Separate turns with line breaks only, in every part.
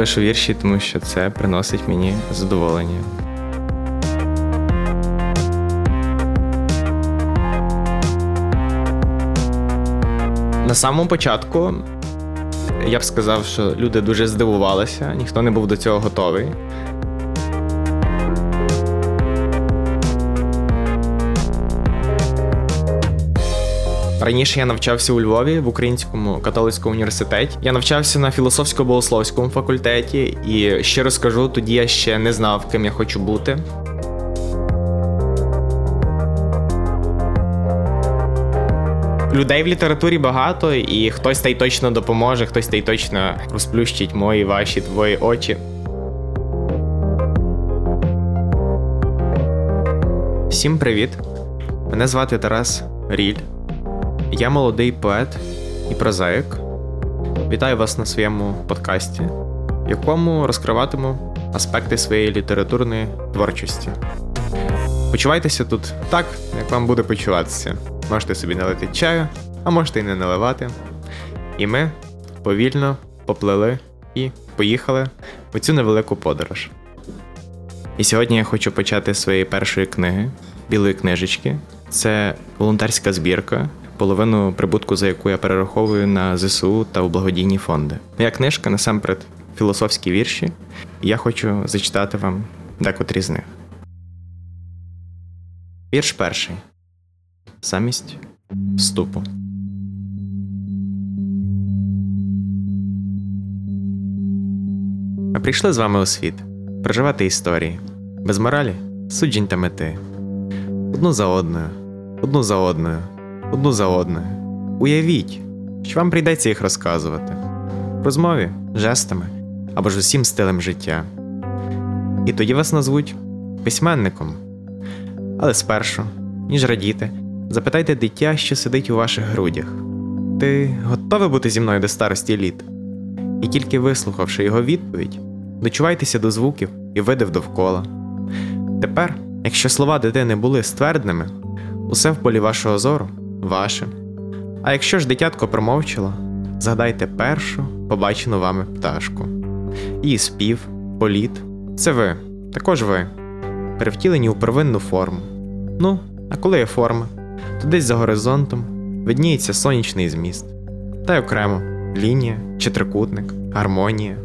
пишу вірші, тому що це приносить мені задоволення. На самому початку я б сказав, що люди дуже здивувалися, ніхто не був до цього готовий. Раніше я навчався у Львові в Українському католицькому університеті. Я навчався на філософсько-богословському факультеті, і щиро скажу, тоді я ще не знав, ким я хочу бути. Людей в літературі багато, і хтось та й точно допоможе, хтось та й точно розплющить мої ваші твої очі. Всім привіт! Мене звати Тарас Ріль. Я молодий поет і прозаїк. Вітаю вас на своєму подкасті, в якому розкриватиму аспекти своєї літературної творчості. Почувайтеся тут так, як вам буде почуватися. Можете собі налити чаю, а можете й не наливати. І ми повільно поплили і поїхали у цю невелику подорож. І сьогодні я хочу почати своєї першої книги білої книжечки. Це волонтерська збірка, половину прибутку, за яку я перераховую на ЗСУ та у благодійні фонди. Моя книжка насамперед філософські вірші, я хочу зачитати вам декотрі з них. Вірш перший. Замість вступу. Ми прийшли з вами у світ проживати історії, без моралі, суджень та мети. Одну за одною, одну за одною, одну за одною. Уявіть, що вам прийдеться їх розказувати в розмові, жестами або ж усім стилем життя. І тоді вас назвуть письменником. Але спершу, ніж радіти, запитайте дитя, що сидить у ваших грудях. Ти готовий бути зі мною до старості літ? І тільки вислухавши його відповідь, дочувайтеся до звуків і видив довкола. Тепер, якщо слова дитини були ствердними, усе в полі вашого зору ваше. А якщо ж дитятко промовчало, згадайте першу побачену вами пташку. Її спів, політ це ви, також ви, перевтілені у первинну форму. Ну, а коли є форма, то десь за горизонтом видніється сонячний зміст, та й окремо лінія чи трикутник, гармонія,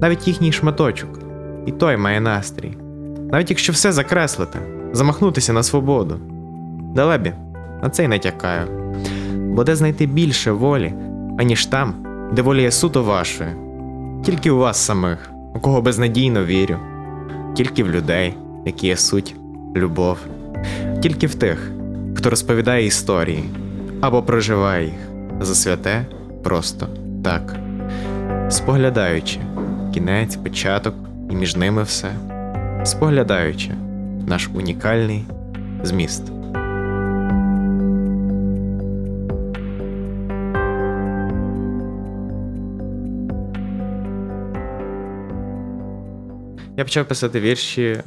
навіть їхній шматочок, і той має настрій. Навіть якщо все закреслити, замахнутися на свободу. Далебі, на це й натякаю. Бо де знайти більше волі, аніж там, де воля є суто вашою, тільки у вас самих, у кого безнадійно вірю, тільки в людей, які є суть, любов, тільки в тих, хто розповідає історії або проживає їх за святе просто так, споглядаючи кінець, початок і між ними все, споглядаючи наш унікальний зміст. Я почав писати вірші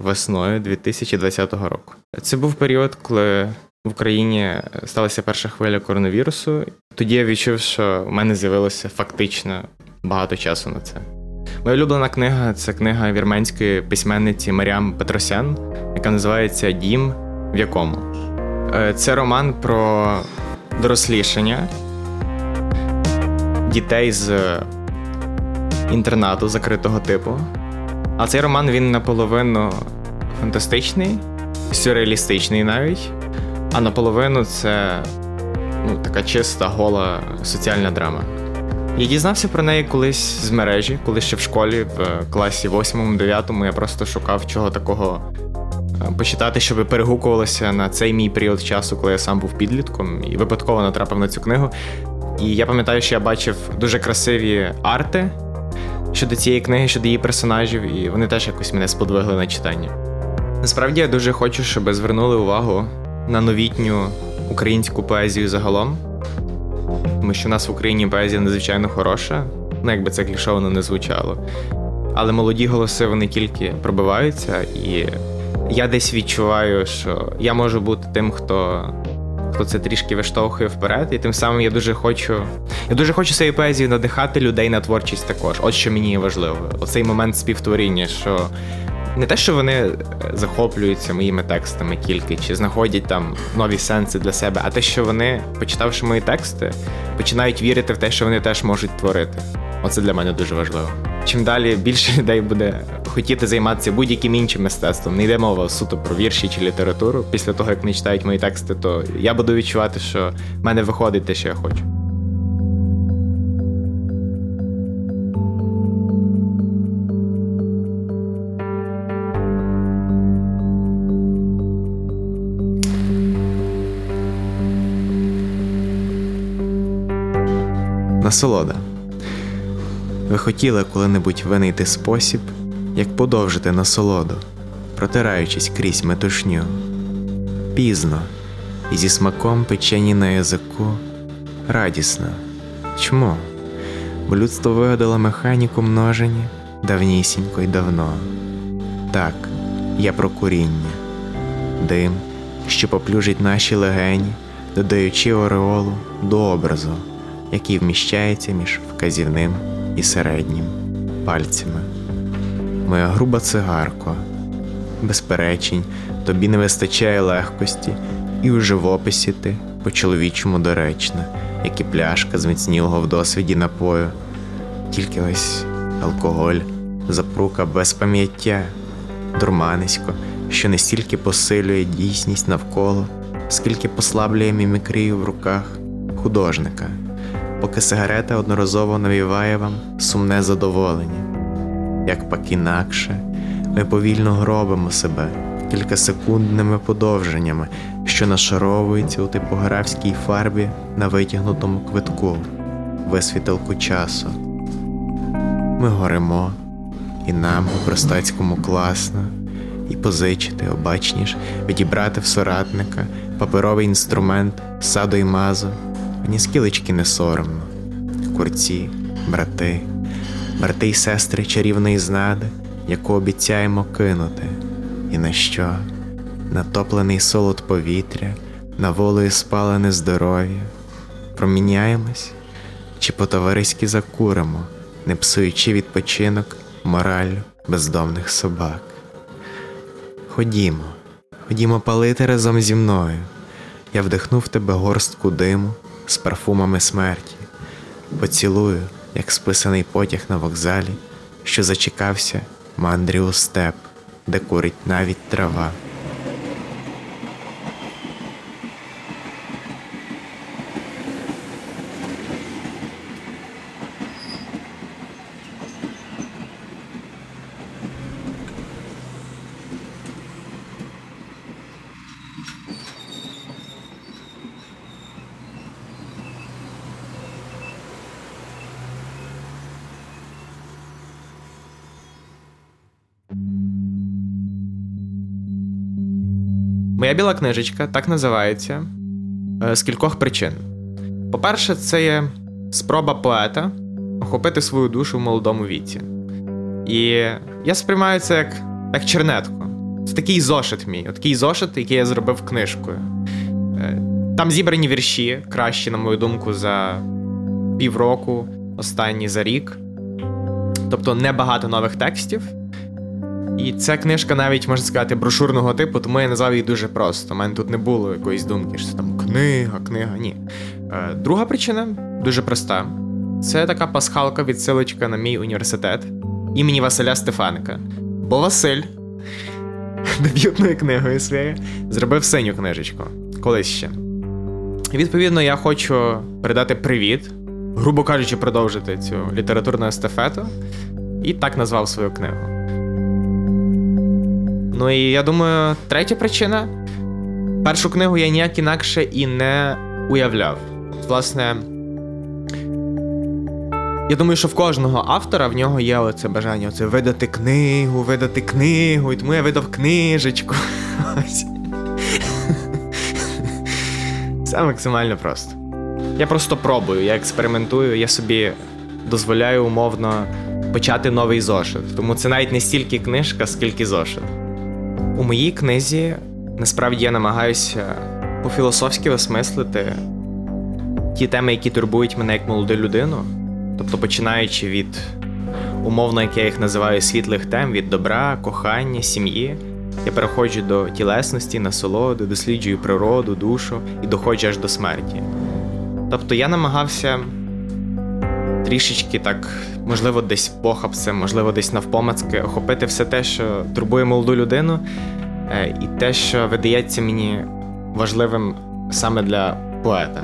весною 2020 року. Це був період, коли в Україні сталася перша хвиля коронавірусу. Тоді я відчув, що в мене з'явилося фактично багато часу на це. Моя улюблена книга це книга вірменської письменниці Маріам Петросян, яка називається Дім в якому. Е, Це роман про дорослішання дітей з інтернату закритого типу. А цей роман він наполовину фантастичний, сюрреалістичний навіть, а наполовину це ну, така чиста, гола соціальна драма. Я дізнався про неї колись з мережі, коли ще в школі, в класі 8-9 я просто шукав чого такого е, почитати, щоб перегукувалося на цей мій період часу, коли я сам був підлітком, і випадково натрапив на цю книгу. І я пам'ятаю, що я бачив дуже красиві арти щодо цієї книги, щодо її персонажів, і вони теж якось мене сподвигли на читання. Насправді я дуже хочу, щоб звернули увагу на новітню українську поезію загалом, тому що в нас в Україні поезія надзвичайно хороша, ну якби це клішовано не звучало. Але молоді голоси вони тільки пробиваються, і я десь відчуваю, що я можу бути тим, хто випадку це трішки виштовхує вперед, і тим самим я дуже хочу. Я дуже хочу своєю поезією надихати людей на творчість також. От що мені важливо. Оцей момент співтворіння, що не те, що вони е, захоплюються моїми текстами тільки, чи знаходять там нові сенси для себе, а те, що вони, почитавши мої тексти, починають вірити в те, що вони теж можуть творити. Оце для мене дуже важливо. Чим далі більше людей буде хотіти займатися будь-яким іншим мистецтвом, не йде мова суто про вірші чи літературу. Після того, як вони читають мої тексти, то я буду відчувати, що в мене виходить те, що я хочу. Насолода. Ви хотіли коли-небудь винайти спосіб, як подовжити насолоду, протираючись крізь метушню. Пізно, і зі смаком печені на язику, радісно. Чому? Бо людство вигадало механіку множення давнісінько й давно. Так, я про куріння, дим, що поплюжить наші легені, додаючи ореолу до образу, який вміщається між вказівним і середнім пальцями. Моя груба цигарко, безперечень, тобі не вистачає легкості, і у живописі ти по-чоловічому доречна, як і пляшка зміцнілого в досвіді напою, тільки ось алкоголь, запрука без пам'яття, дурманисько, що не стільки посилює дійсність навколо, скільки послаблює мімікрію в руках художника поки сигарета одноразово навіває вам сумне задоволення. Як пак інакше, ми повільно гробимо себе кількасекундними подовженнями, що нашаровуються у типографській фарбі на витягнутому квитку, висвітилку часу. Ми горимо, і нам у простацькому класно, і позичити, обачніш, відібрати в соратника паперовий інструмент саду й мазу Мені скілечки не соромно, курці, брати, брати й сестри чарівної знади, яку обіцяємо кинути, і на що? Натоплений солод повітря, на волею спалене здоров'я, проміняємось чи по-товариськи закуримо, не псуючи відпочинок моралю бездомних собак. Ходімо, ходімо палити разом зі мною. Я вдихнув в тебе горстку диму з парфумами смерті, поцілую, як списаний потяг на вокзалі, що зачекався мандрі у степ, де курить навіть трава. Моя біла книжечка так називається е, з кількох причин. По-перше, це є спроба поета охопити свою душу в молодому віці. І я сприймаю це як як чернетку. Це такий зошит мій, такий зошит, який я зробив книжкою. Е, там зібрані вірші, кращі, на мою думку, за півроку, останні за рік. Тобто небагато нових текстів. І ця книжка навіть можна сказати брошурного типу, тому я назвав її дуже просто. У мене тут не було якоїсь думки, що там книга, книга. Ні. Е, друга причина дуже проста. Це така пасхалка відсилочка на мій університет імені Василя Стефаника. Бо Василь дебютною книгою своєю зробив синю книжечку колись ще. Відповідно, я хочу передати привіт, грубо кажучи, продовжити цю літературну естафету, і так назвав свою книгу. Ну і я думаю, третя причина. Першу книгу я ніяк інакше і не уявляв. Власне, я думаю, що в кожного автора в нього є оце бажання оце видати книгу, видати книгу, і тому я видав книжечку. Це максимально просто. Я просто пробую, я експериментую, я собі дозволяю умовно почати новий зошит. Тому це навіть не стільки книжка, скільки зошит. У моїй книзі насправді я намагаюся по-філософськи осмислити ті теми, які турбують мене як молоду людину. Тобто, починаючи від умовно, як я їх називаю, світлих тем, від добра, кохання, сім'ї, я переходжу до тілесності, насолоди, досліджую природу, душу і доходжу аж до смерті. Тобто я намагався трішечки так, можливо, десь похапцем, можливо, десь навпомацки охопити все те, що турбує молоду людину, е, і те, що видається мені важливим саме для поета.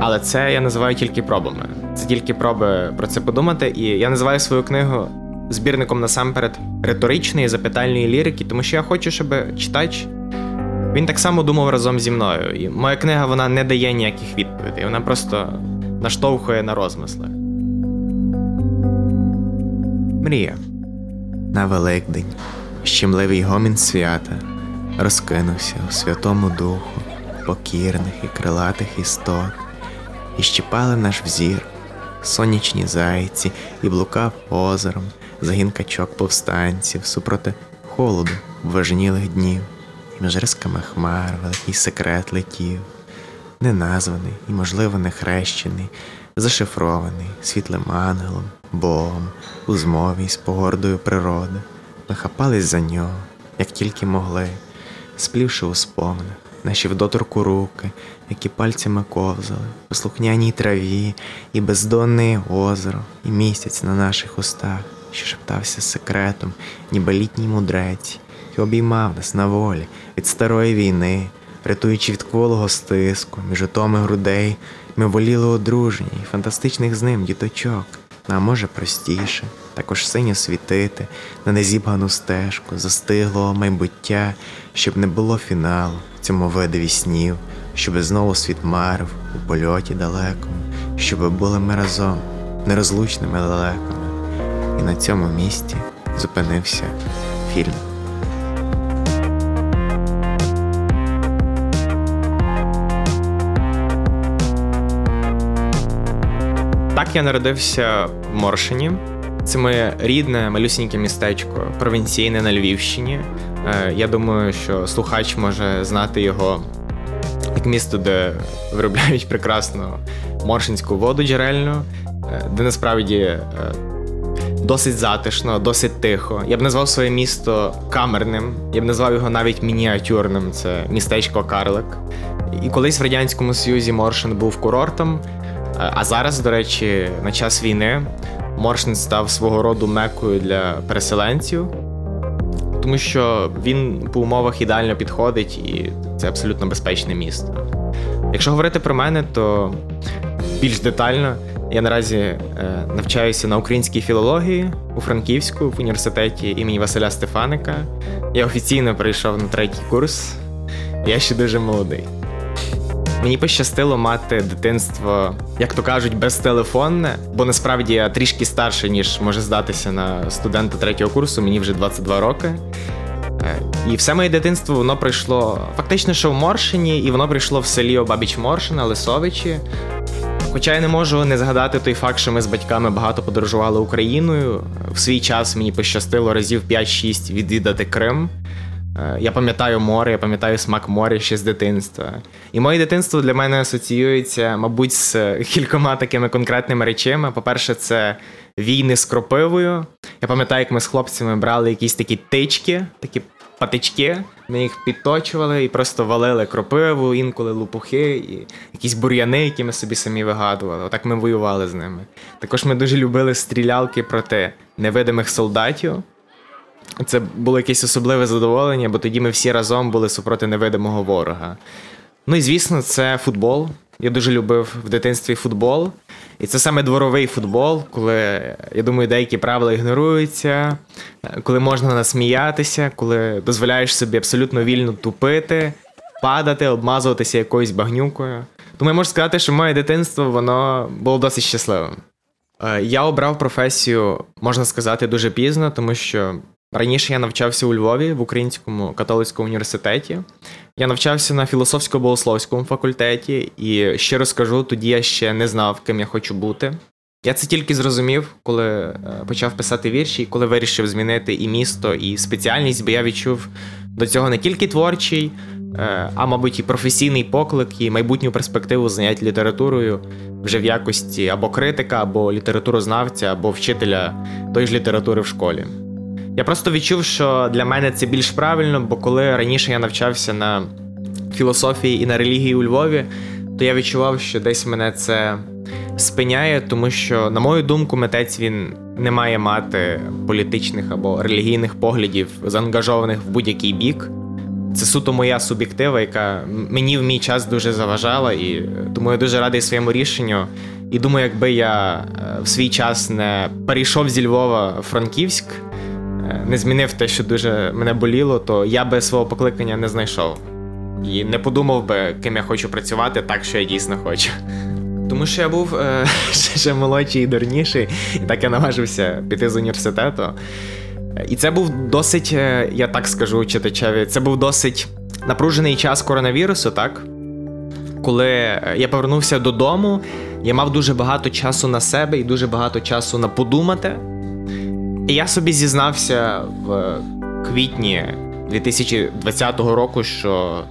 Але це я називаю тільки пробами. Це тільки проби про це подумати. І я називаю свою книгу збірником насамперед риторичної запитальної лірики, тому що я хочу, щоб читач він так само думав разом зі мною. І моя книга вона не дає ніяких відповідей, вона просто наштовхує на розмисли. Мрія. На Великдень щемливий гомін свята розкинувся у Святому Духу покірних і крилатих істот, і щіпали наш взір, сонячні зайці, і блукав озером, загін качок повстанців супроти холоду важнілих днів, і між рисками хмар великий секрет летів, неназваний і, можливо, не хрещений, зашифрований світлим ангелом, Богом, у змові з погордою природи. Ми хапались за нього, як тільки могли, сплівши у споминах наші в доторку руки, які пальцями ковзали, по слухняній траві, і бездонне озеро, і місяць на наших устах, що шептався секретом, ніби літній мудрець, і обіймав нас на волі від старої війни, рятуючи від кволого стиску, між отоми грудей, ми воліли одружені і фантастичних з ним діточок. А може простіше, також синьо світити на незібгану стежку, застиглого майбуття, щоб не було фіналу в цьому видиві снів, щоб знову світ марив у польоті далекому, щоб були ми разом нерозлучними лелеками. І на цьому місці зупинився фільм. Я народився в Моршині. Це моє рідне малюсіньке містечко, провінційне на Львівщині. Е, Я думаю, що слухач може знати його як місто, де виробляють прекрасну моршинську воду джерельну, е, де насправді е, досить затишно, досить тихо. Я б назвав своє місто камерним, я б назвав його навіть мініатюрним. Це містечко Карлик. І колись в Радянському Союзі Моршин був курортом. Е, А зараз, до речі, на час війни Моршин став свого роду мекою для переселенців, тому що він по умовах ідеально підходить і це абсолютно безпечне місто. Якщо говорити про мене, то більш детально я наразі е, навчаюся на українській філології у Франківську в університеті імені Василя Стефаника. Я офіційно прийшов на третій курс. Я ще дуже молодий. Мені пощастило мати дитинство, як то кажуть, безтелефонне, бо насправді я трішки старший, ніж може здатися на студента третього курсу, мені вже 22 роки. Е, І все моє дитинство воно пройшло фактично, що в Моршині, і воно прийшло в селі Обабіч Моршина, Лисовичі. Хоча я не можу не згадати той факт, що ми з батьками багато подорожували Україною. В свій час мені пощастило разів 5-6 відвідати Крим. Е, Я пам'ятаю море, я пам'ятаю смак моря ще з дитинства. І моє дитинство для мене асоціюється, мабуть, з кількома такими конкретними речами. По-перше, це війни з кропивою. Я пам'ятаю, як ми з хлопцями брали якісь такі тички, такі патички. Ми їх підточували і просто валили кропиву, інколи лупухи, і якісь бур'яни, які ми собі самі вигадували. Отак ми воювали з ними. Також ми дуже любили стрілялки проти невидимих солдатів. Це було якесь особливе задоволення, бо тоді ми всі разом були супроти невидимого ворога. Ну і звісно, це футбол. Я дуже любив в дитинстві футбол. І це саме дворовий футбол, коли, я думаю, деякі правила ігноруються, коли можна насміятися, коли дозволяєш собі абсолютно вільно тупити, падати, обмазуватися якоюсь багнюкою. Тому я можу сказати, що моє дитинство воно було досить щасливим. Е, Я обрав професію, можна сказати, дуже пізно, тому що раніше я навчався у Львові в Українському католицькому університеті. Я навчався на філософсько-богословському факультеті, і щиро скажу, тоді я ще не знав, ким я хочу бути. Я це тільки зрозумів, коли е, почав писати вірші, і коли вирішив змінити і місто, і спеціальність, бо я відчув до цього не тільки творчий, е, а мабуть, і професійний поклик, і майбутню перспективу занять літературою вже в якості або критика, або літературознавця, або вчителя тої ж літератури в школі. Я просто відчув, що для мене це більш правильно, бо коли раніше я навчався на філософії і на релігії у Львові, то я відчував, що десь мене це спиняє, тому що, на мою думку, митець він не має мати політичних або релігійних поглядів, заангажованих в будь-який бік. Це суто моя суб'єктива, яка мені в мій час дуже заважала, і тому я дуже радий своєму рішенню. І думаю, якби я е, в свій час не перейшов зі Львова в Франківськ, не змінив те, що дуже мене боліло, то я би свого покликання не знайшов. І не подумав би, ким я хочу працювати, так що я дійсно хочу. Тому що я був е, ще молодший і дурніший, і так я наважився піти з університету. І це був досить, е, я так скажу читачеві, це був досить напружений час коронавірусу, так? Коли е, я повернувся додому, я мав дуже багато часу на себе і дуже багато часу на подумати. Я собі зізнався в квітні 2020 року, що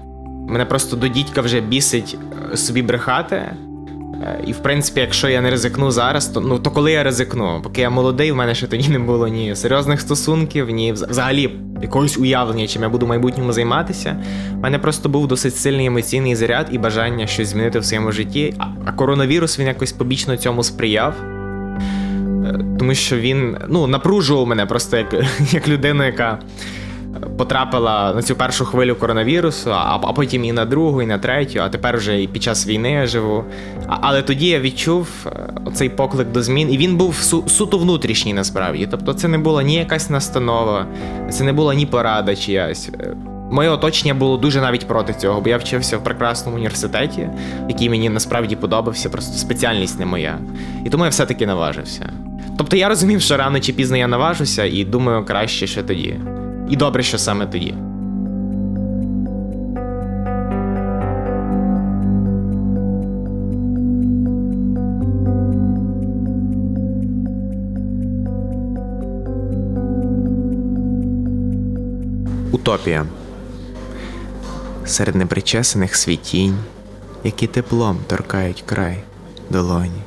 мене просто до дідька вже бісить е, собі брехати. Е, і в принципі, якщо я не ризикну зараз, то ну то коли я ризикну? Поки я молодий, в мене ще тоді не було ні серйозних стосунків, ні взагалі якогось уявлення, чим я буду в майбутньому займатися. У мене просто був досить сильний емоційний заряд і бажання щось змінити в своєму житті. А коронавірус він якось побічно цьому сприяв. Тому що він ну, напружував мене просто як як людину, яка потрапила на цю першу хвилю коронавірусу, а, а потім і на другу, і на третю, а тепер вже і під час війни я живу. А, але тоді я відчув е, оцей поклик до змін, і він був су, суто внутрішній насправді. Тобто, це не була ні якась настанова, це не була ні порада чиясь. Е, моє оточення було дуже навіть проти цього, бо я вчився в прекрасному університеті, який мені насправді подобався, просто спеціальність не моя. І тому я все-таки наважився. Тобто я розумів, що рано чи пізно я наважуся, і думаю, краще ще тоді. І добре, що саме тоді. Утопія серед непричесаних світінь, які теплом торкають край долоні.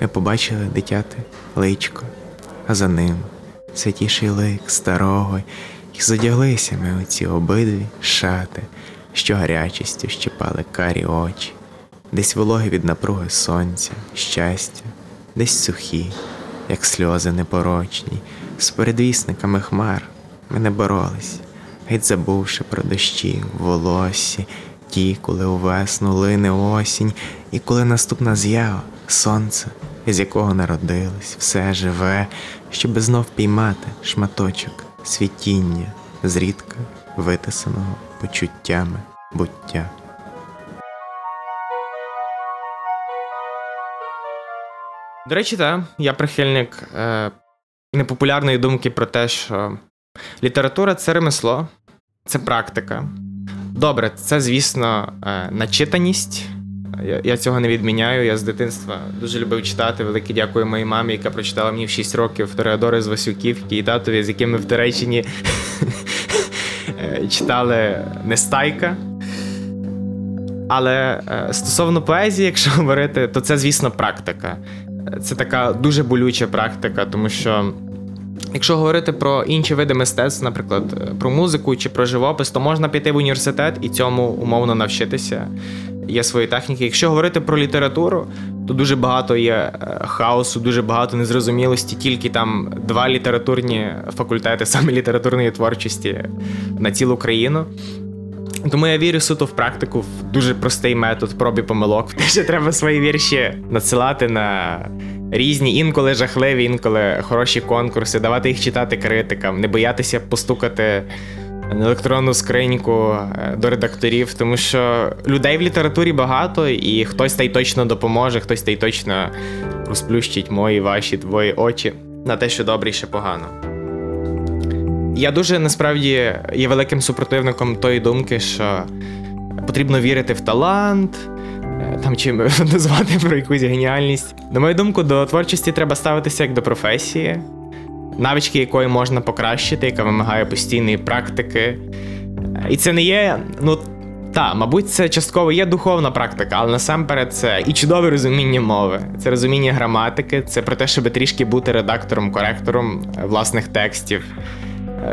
Ми побачили дитяти личко, а за ним святіший лик старого. І задяглися ми у ці обидві шати, що гарячістю щипали карі очі, десь вологи від напруги сонця, щастя, десь сухі, як сльози непорочні, з передвісниками хмар ми не боролись, геть забувши про дощі в волоссі, ті, коли у весну лине осінь, і коли наступна з'ява сонце, з якого народилось, все живе, щоби знов піймати шматочок світіння, зрідка витисаного почуттями буття. До речі, так, я прихильник е, непопулярної думки про те, що література це ремесло, це практика. Добре, це, звісно, е, начитаність. Я цього не відміняю. Я з дитинства дуже любив читати. Велике дякую моїй мамі, яка прочитала мені в 6 років Тореадори з Васюківки і татові, з якими в Туреччині е, читали Нестайка. Але е, стосовно поезії, якщо говорити, то це, звісно, практика. Це така дуже болюча практика, тому що. Якщо говорити про інші види мистецтв, наприклад, про музику чи про живопис, то можна піти в університет і цьому умовно навчитися є свої техніки. Якщо говорити про літературу, то дуже багато є е, хаосу, дуже багато незрозумілості, тільки там два літературні факультети, саме літературної творчості на цілу країну. Тому я вірю суто в практику, в дуже простий метод проб помилок. Те, що треба свої вірші надсилати на різні, інколи жахливі, інколи хороші конкурси, давати їх читати критикам, не боятися постукати електронну скриньку е, до редакторів, тому що людей в літературі багато, і хтось та й точно допоможе, хтось та й точно розплющить мої, ваші, твої очі на те, що добре і ще погано. Я дуже насправді є великим супротивником тої думки, що потрібно вірити в талант, е, там чим назвати про якусь геніальність. На мою думку, до творчості треба ставитися як до професії навички якої можна покращити, яка вимагає постійної практики. І це не є, ну, та, мабуть, це частково є духовна практика, але насамперед це і чудове розуміння мови, це розуміння граматики, це про те, щоб трішки бути редактором, коректором е, власних текстів.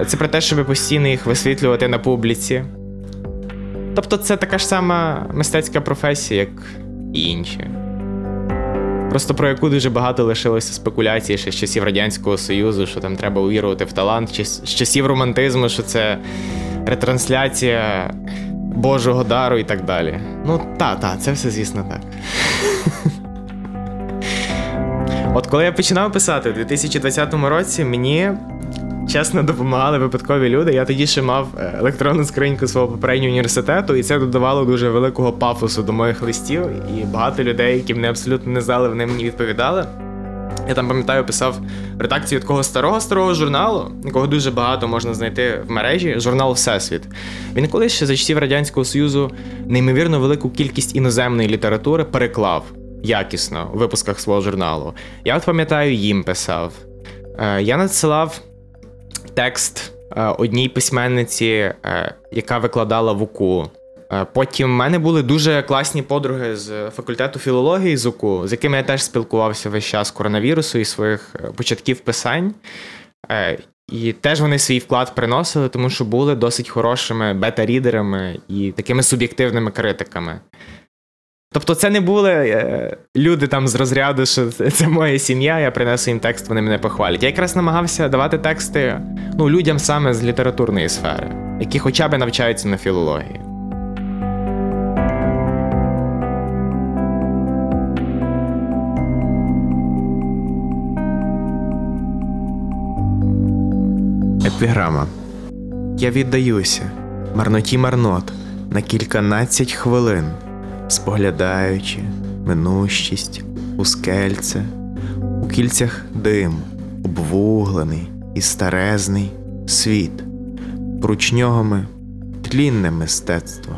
Е, Це про те, щоб постійно їх висвітлювати на публіці. Тобто, це така ж сама мистецька професія, як і інші. Просто про яку дуже багато лишилося спекуляцій ще з часів Радянського Союзу, що там треба увірувати в талант, чи з часів романтизму, що це ретрансляція Божого дару і так далі. Ну, та, та, це все, звісно, так. От коли я починав писати у 2020 році, мені чесно допомагали випадкові люди. Я тоді ще мав е, електронну скриньку свого попереднього університету, і це додавало дуже великого пафосу до моїх листів. І багато людей, які мене абсолютно не знали, вони мені відповідали. Я там пам'ятаю, писав редакцію такого старого старого журналу, якого дуже багато можна знайти в мережі. Журнал Всесвіт. Він колись ще за часів Радянського Союзу неймовірно велику кількість іноземної літератури переклав якісно у випусках свого журналу. Я от пам'ятаю, їм писав. Е, Я надсилав текст е, одній письменниці, е, яка викладала в УКУ. Е, Потім в мене були дуже класні подруги з факультету філології з УКУ, з якими я теж спілкувався весь час коронавірусу і своїх початків писань. І теж вони свій вклад приносили, тому що були досить хорошими бета-рідерами і такими суб'єктивними критиками. Тобто, це не були е, люди там з розряду, що це моя сім'я, я принесу їм текст, вони мене похвалять. Я якраз намагався давати тексти ну, людям саме з літературної сфери, які хоча б навчаються на філології. Епіграма. Я віддаюся марноті марнот на кільканадцять хвилин, споглядаючи минущість у скельце, у кільцях дим, обвуглений і старезний світ, пручньогами тлінне мистецтво.